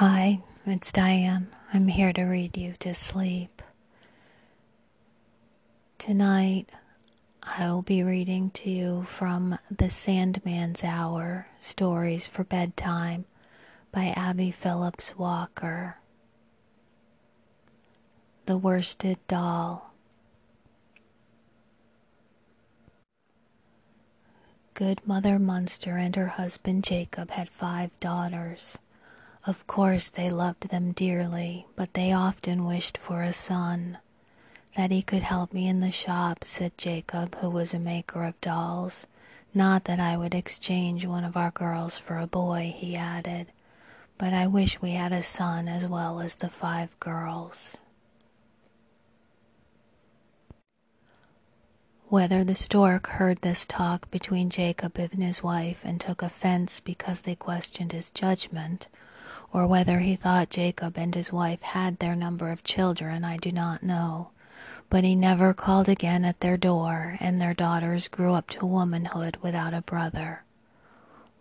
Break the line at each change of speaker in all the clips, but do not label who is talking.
Hi, it's Diane. I'm here to read you to sleep. Tonight, I will be reading to you from The Sandman's Hour Stories for Bedtime by Abbie Phillips Walker. The Worsted Doll. Good Mother Munster and her husband Jacob had five daughters. Of course, they loved them dearly, but they often wished for a son. That he could help me in the shop, said Jacob, who was a maker of dolls. Not that I would exchange one of our girls for a boy, he added, but I wish we had a son as well as the five girls. Whether the stork heard this talk between Jacob and his wife and took offense because they questioned his judgment, or whether he thought Jacob and his wife had their number of children, I do not know. But he never called again at their door, and their daughters grew up to womanhood without a brother.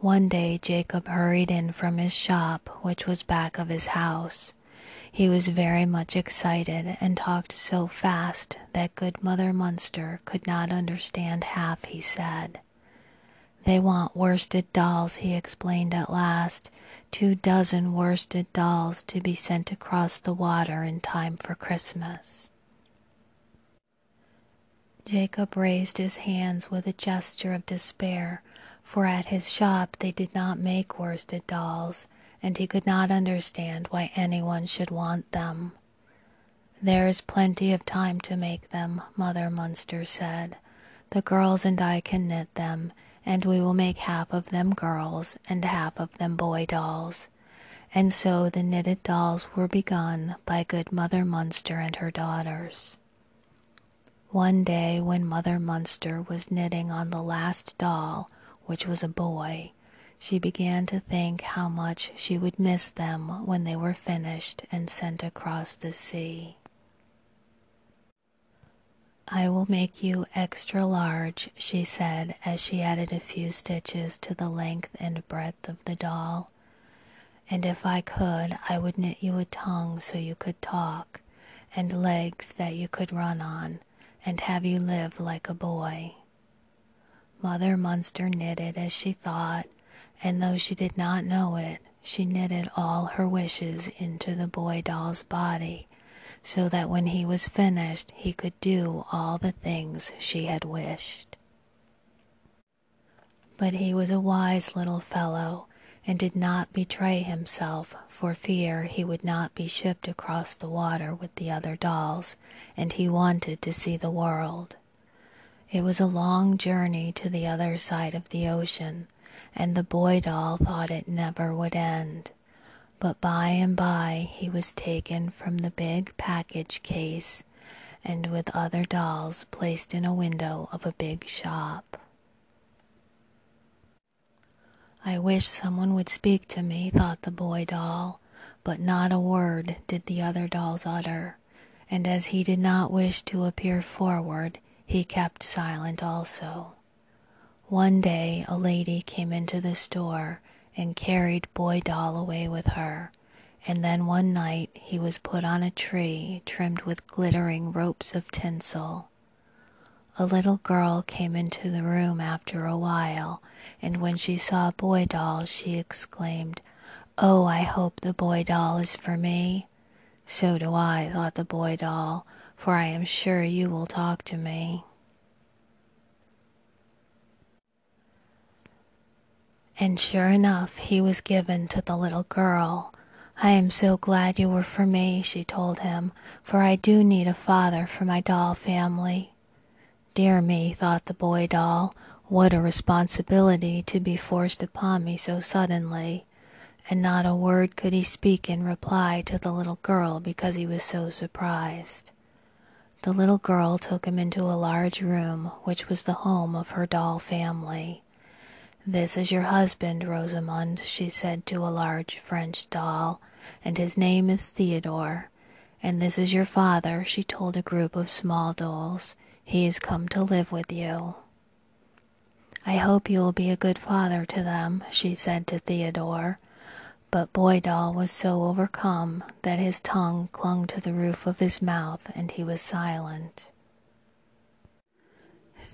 One day Jacob hurried in from his shop, which was back of his house. He was very much excited and talked so fast that good Mother Munster could not understand half he said. They want worsted dolls, he explained at last, two dozen worsted dolls to be sent across the water in time for Christmas. Jacob raised his hands with a gesture of despair, for at his shop they did not make worsted dolls, and he could not understand why anyone should want them. There is plenty of time to make them, Mother Munster said. The girls and I can knit them, and we will make half of them girls and half of them boy dolls. And so the knitted dolls were begun by good Mother Munster and her daughters. One day, when Mother Munster was knitting on the last doll, which was a boy, she began to think how much she would miss them when they were finished and sent across the sea. I will make you extra large, she said as she added a few stitches to the length and breadth of the doll. And if I could, I would knit you a tongue so you could talk, and legs that you could run on, and have you live like a boy. Mother Munster knitted as she thought, and though she did not know it, she knitted all her wishes into the boy doll's body, so that when he was finished he could do all the things she had wished. But he was a wise little fellow, and did not betray himself for fear he would not be shipped across the water with the other dolls, and he wanted to see the world. It was a long journey to the other side of the ocean, and the boy doll thought it never would end. But by and by he was taken from the big package case and with other dolls placed in a window of a big shop. I wish someone would speak to me, thought the boy doll, but not a word did the other dolls utter, and as he did not wish to appear forward, he kept silent also. One day a lady came into the store and carried Boy Doll away with her, and then one night he was put on a tree trimmed with glittering ropes of tinsel. A little girl came into the room after a while, and when she saw Boy Doll, she exclaimed, Oh, I hope the Boy Doll is for me. So do I, thought the Boy Doll, for I am sure you will talk to me. And sure enough, he was given to the little girl. I am so glad you were for me, she told him, for I do need a father for my doll family. Dear me, thought the boy doll, what a responsibility to be forced upon me so suddenly. And not a word could he speak in reply to the little girl because he was so surprised. The little girl took him into a large room, which was the home of her doll family. This is your husband, Rosamond, she said to a large French doll, and his name is Theodore. And this is your father, she told a group of small dolls. He has come to live with you. I hope you will be a good father to them, she said to Theodore. But Boy Doll was so overcome that his tongue clung to the roof of his mouth and he was silent.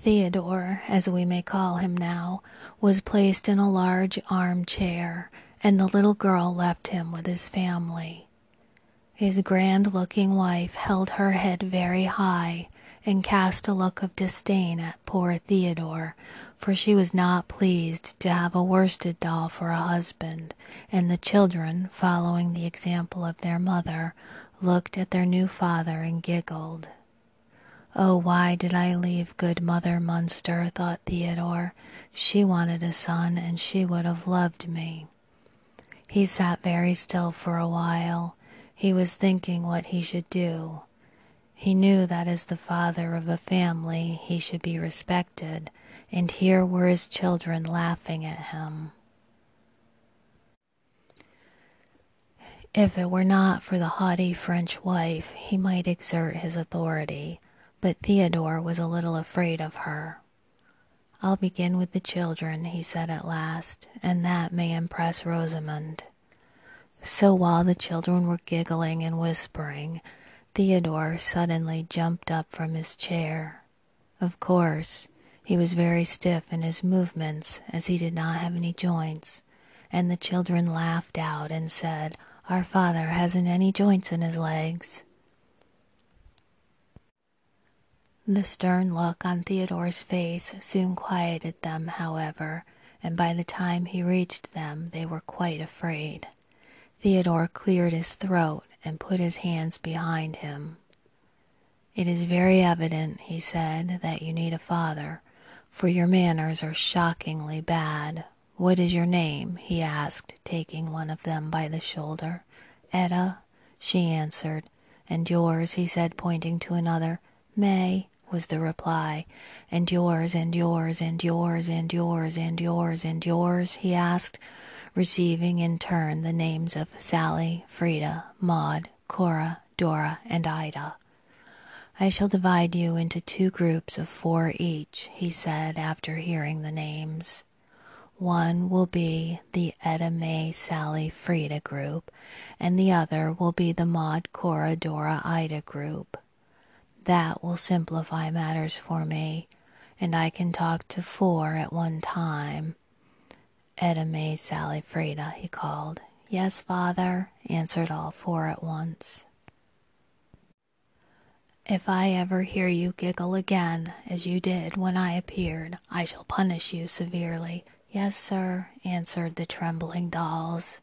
Theodore, as we may call him now, was placed in a large armchair, and the little girl left him with his family. His grand looking wife held her head very high and cast a look of disdain at poor Theodore, for she was not pleased to have a worsted doll for a husband, and the children, following the example of their mother, looked at their new father and giggled. Oh, why did I leave good Mother Munster? thought Theodore. She wanted a son, and she would have loved me. He sat very still for a while. He was thinking what he should do. He knew that as the father of a family he should be respected, and here were his children laughing at him. If it were not for the haughty French wife, he might exert his authority, but Theodore was a little afraid of her. I'll begin with the children, he said at last, and that may impress Rosamond. So while the children were giggling and whispering, Theodore suddenly jumped up from his chair. Of course, he was very stiff in his movements, as he did not have any joints, and the children laughed out and said, Our father hasn't any joints in his legs. The stern look on Theodore's face soon quieted them, however, and by the time he reached them they were quite afraid. Theodore cleared his throat and put his hands behind him. It is very evident, he said, that you need a father, for your manners are shockingly bad. What is your name? he asked, taking one of them by the shoulder. Etta, she answered. And yours, he said, pointing to another. May was the reply. And yours, and yours, and yours, and yours, and yours, and yours, he asked, receiving in turn the names of Sally, Frida, Maud, Cora, Dora, and Ida. I shall divide you into two groups of four each, he said after hearing the names. One will be the Etta May Sally Frida group, and the other will be the Maud Cora Dora Ida group. That will simplify matters for me, and I can talk to four at one time. Etta May Sally Frida, he called. Yes, father, answered all four at once. If I ever hear you giggle again, as you did when I appeared, I shall punish you severely. Yes, sir, answered the trembling dolls.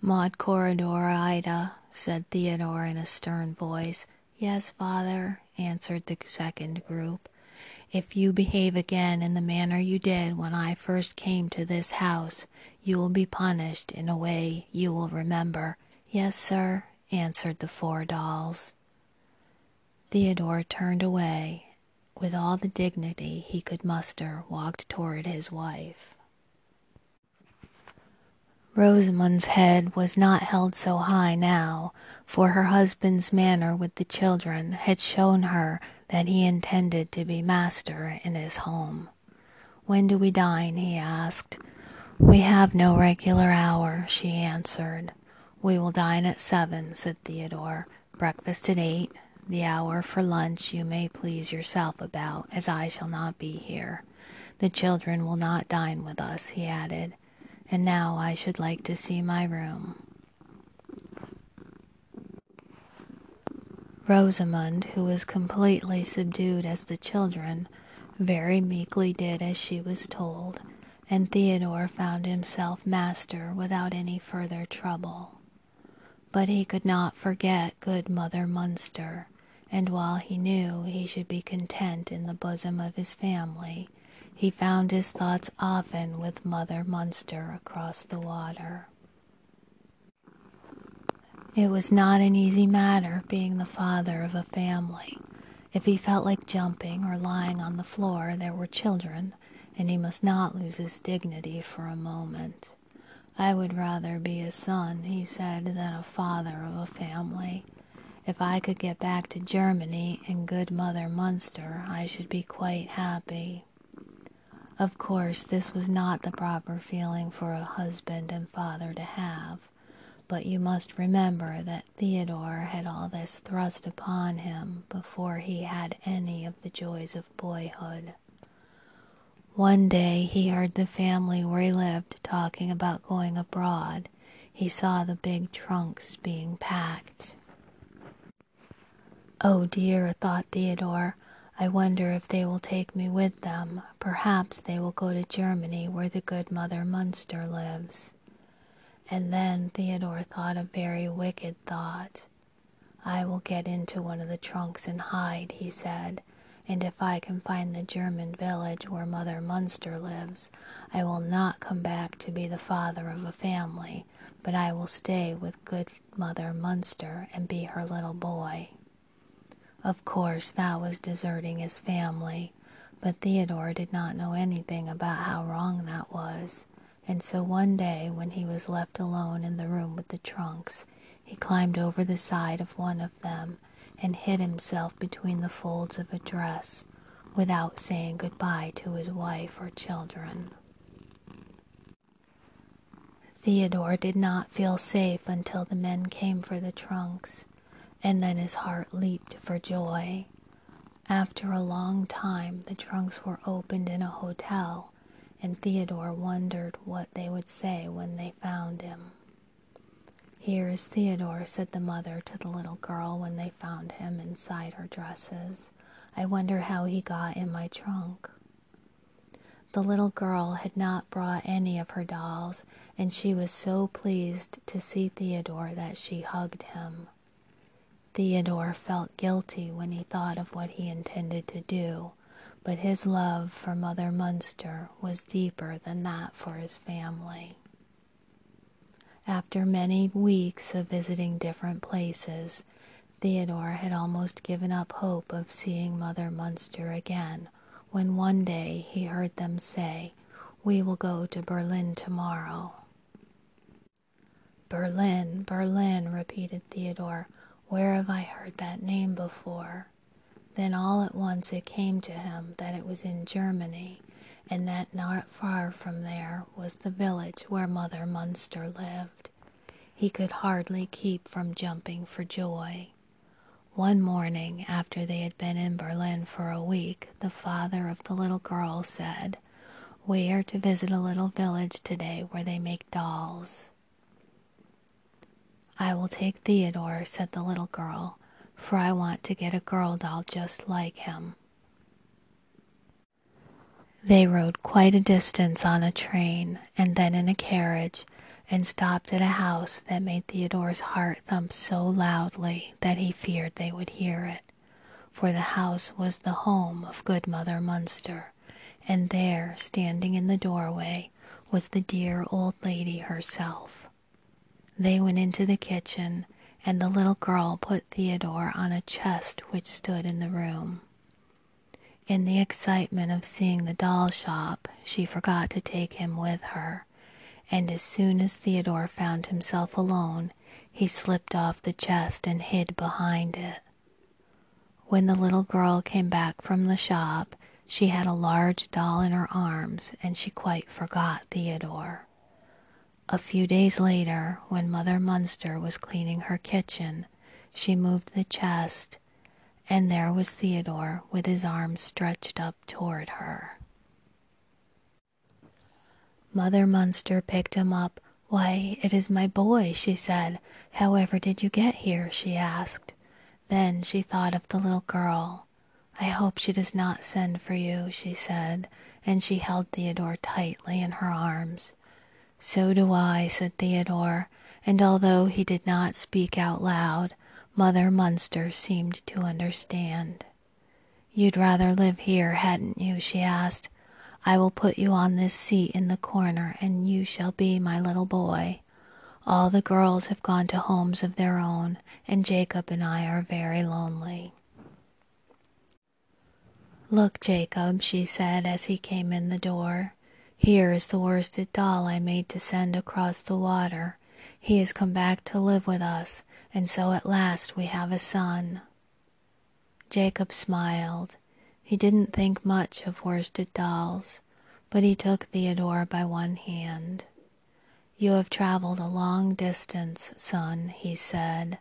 Maud Cora Dora Ida, said Theodore in a stern voice. Yes, father, answered the second group. If you behave again in the manner you did when I first came to this house, you will be punished in a way you will remember. Yes, sir, answered the four dolls. Theodore turned away. With all the dignity he could muster, walked toward his wife. Rosamond's head was not held so high now, for her husband's manner with the children had shown her that he intended to be master in his home. When do we dine? he asked. We have no regular hour, she answered. We will dine at seven, said Theodore. Breakfast at eight. The hour for lunch you may please yourself about, as I shall not be here. The children will not dine with us, he added. And now I should like to see my room. Rosamond, who was completely subdued as the children, very meekly did as she was told, and Theodore found himself master without any further trouble. But he could not forget good Mother Munster, and while he knew he should be content in the bosom of his family, he found his thoughts often with Mother Munster across the water. It was not an easy matter being the father of a family. If he felt like jumping or lying on the floor, there were children, and he must not lose his dignity for a moment. I would rather be a son, he said, than a father of a family. If I could get back to Germany and good Mother Munster, I should be quite happy. Of course, this was not the proper feeling for a husband and father to have, but you must remember that Theodore had all this thrust upon him before he had any of the joys of boyhood. One day he heard the family where he lived talking about going abroad. He saw the big trunks being packed. Oh dear, thought Theodore, I wonder if they will take me with them. Perhaps they will go to Germany where the good Mother Munster lives. And then Theodore thought a very wicked thought. I will get into one of the trunks and hide, he said, and if I can find the German village where Mother Munster lives, I will not come back to be the father of a family, but I will stay with good Mother Munster and be her little boy. Of course, that was deserting his family, but Theodore did not know anything about how wrong that was, and so one day when he was left alone in the room with the trunks, he climbed over the side of one of them and hid himself between the folds of a dress without saying goodbye to his wife or children. Theodore did not feel safe until the men came for the trunks and then his heart leaped for joy. After a long time, the trunks were opened in a hotel, and Theodore wondered what they would say when they found him. Here is Theodore, said the mother to the little girl when they found him inside her dresses. I wonder how he got in my trunk. The little girl had not brought any of her dolls, and she was so pleased to see Theodore that she hugged him. Theodore felt guilty when he thought of what he intended to do, but his love for Mother Munster was deeper than that for his family. After many weeks of visiting different places, Theodore had almost given up hope of seeing Mother Munster again when one day he heard them say, We will go to Berlin tomorrow. Berlin, Berlin, repeated Theodore. Where have I heard that name before? Then all at once it came to him that it was in Germany, and that not far from there was the village where Mother Munster lived. He could hardly keep from jumping for joy. One morning, after they had been in Berlin for a week, the father of the little girl said, We are to visit a little village today where they make dolls. I will take Theodore, said the little girl, for I want to get a girl doll just like him. They rode quite a distance on a train and then in a carriage and stopped at a house that made Theodore's heart thump so loudly that he feared they would hear it. For the house was the home of good Mother Munster, and there, standing in the doorway, was the dear old lady herself. They went into the kitchen, and the little girl put Theodore on a chest which stood in the room. In the excitement of seeing the doll shop, she forgot to take him with her, and as soon as Theodore found himself alone, he slipped off the chest and hid behind it. When the little girl came back from the shop, she had a large doll in her arms, and she quite forgot Theodore. A few days later, when Mother Munster was cleaning her kitchen, she moved the chest, and there was Theodore with his arms stretched up toward her. Mother Munster picked him up. Why, it is my boy, she said. However did you get here? she asked. Then she thought of the little girl. I hope she does not send for you, she said, and she held Theodore tightly in her arms. So do I, said Theodore, and although he did not speak out loud, Mother Munster seemed to understand. You'd rather live here, hadn't you? she asked. I will put you on this seat in the corner, and you shall be my little boy. All the girls have gone to homes of their own, and Jacob and I are very lonely. Look, Jacob, she said as he came in the door. Here is the worsted doll I made to send across the water. He has come back to live with us, and so at last we have a son. Jacob smiled. He didn't think much of worsted dolls, but he took Theodore by one hand. You have traveled a long distance, son, he said,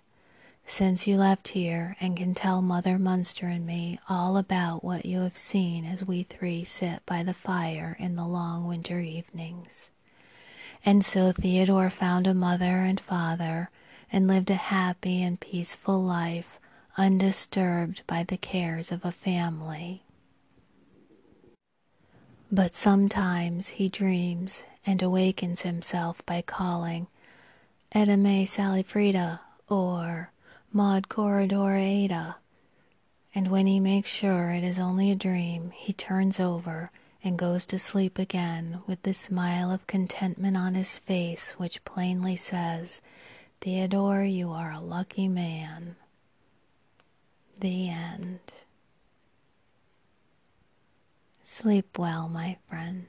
since you left here and can tell Mother Munster and me all about what you have seen as we three sit by the fire in the long winter evenings. And so Theodore found a mother and father and lived a happy and peaceful life, undisturbed by the cares of a family. But sometimes he dreams and awakens himself by calling Etta May Sally Frida or Maud Cora Dora Ada. And when he makes sure it is only a dream, he turns over and goes to sleep again with the smile of contentment on his face which plainly says, Theodore, you are a lucky man. The end. Sleep well, my friend.